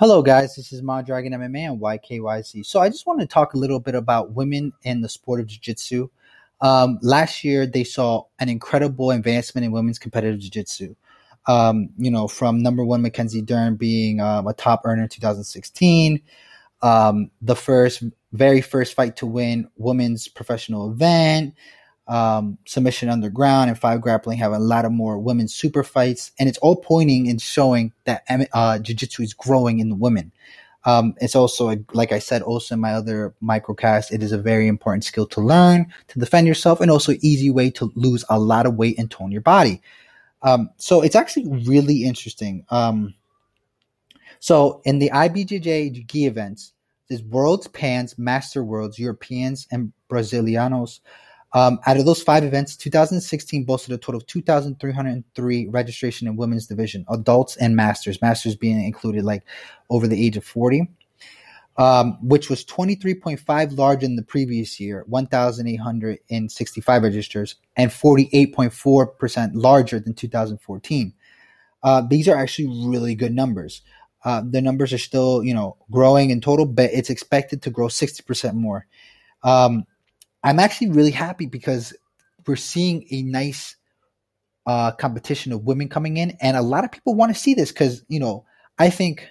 Hello, guys. This is Mod Dragon MMA and YKYC. So, I just want to talk a little bit about women in the sport of jiu jitsu. Um, last year, they saw an incredible advancement in women's competitive jiu jitsu. Um, you know, from number one Mackenzie Dern being um, a top earner in 2016, um, the first, very first fight to win women's professional event, um, submission underground and five grappling have a lot of more women super fights, and it's all pointing and showing that uh, jiu-jitsu is growing in the women. Um, it's also, like I said, also in my other microcast, it is a very important skill to learn to defend yourself, and also easy way to lose a lot of weight and tone your body. Um, so it's actually really interesting. Um, so in the IBJJ gi events, there's Worlds, Pans, Master Worlds, Europeans, and Brasileiros. Um, out of those five events, 2016 boasted a total of 2,303 registration in women's division, adults and masters, masters being included like over the age of 40, um, which was 23.5 larger than the previous year, 1,865 registers, and 48.4% larger than 2014. Uh, these are actually really good numbers. Uh, the numbers are still, you know, growing in total, but it's expected to grow 60% more. Um, I'm actually really happy because we're seeing a nice uh, competition of women coming in, and a lot of people want to see this because you know I think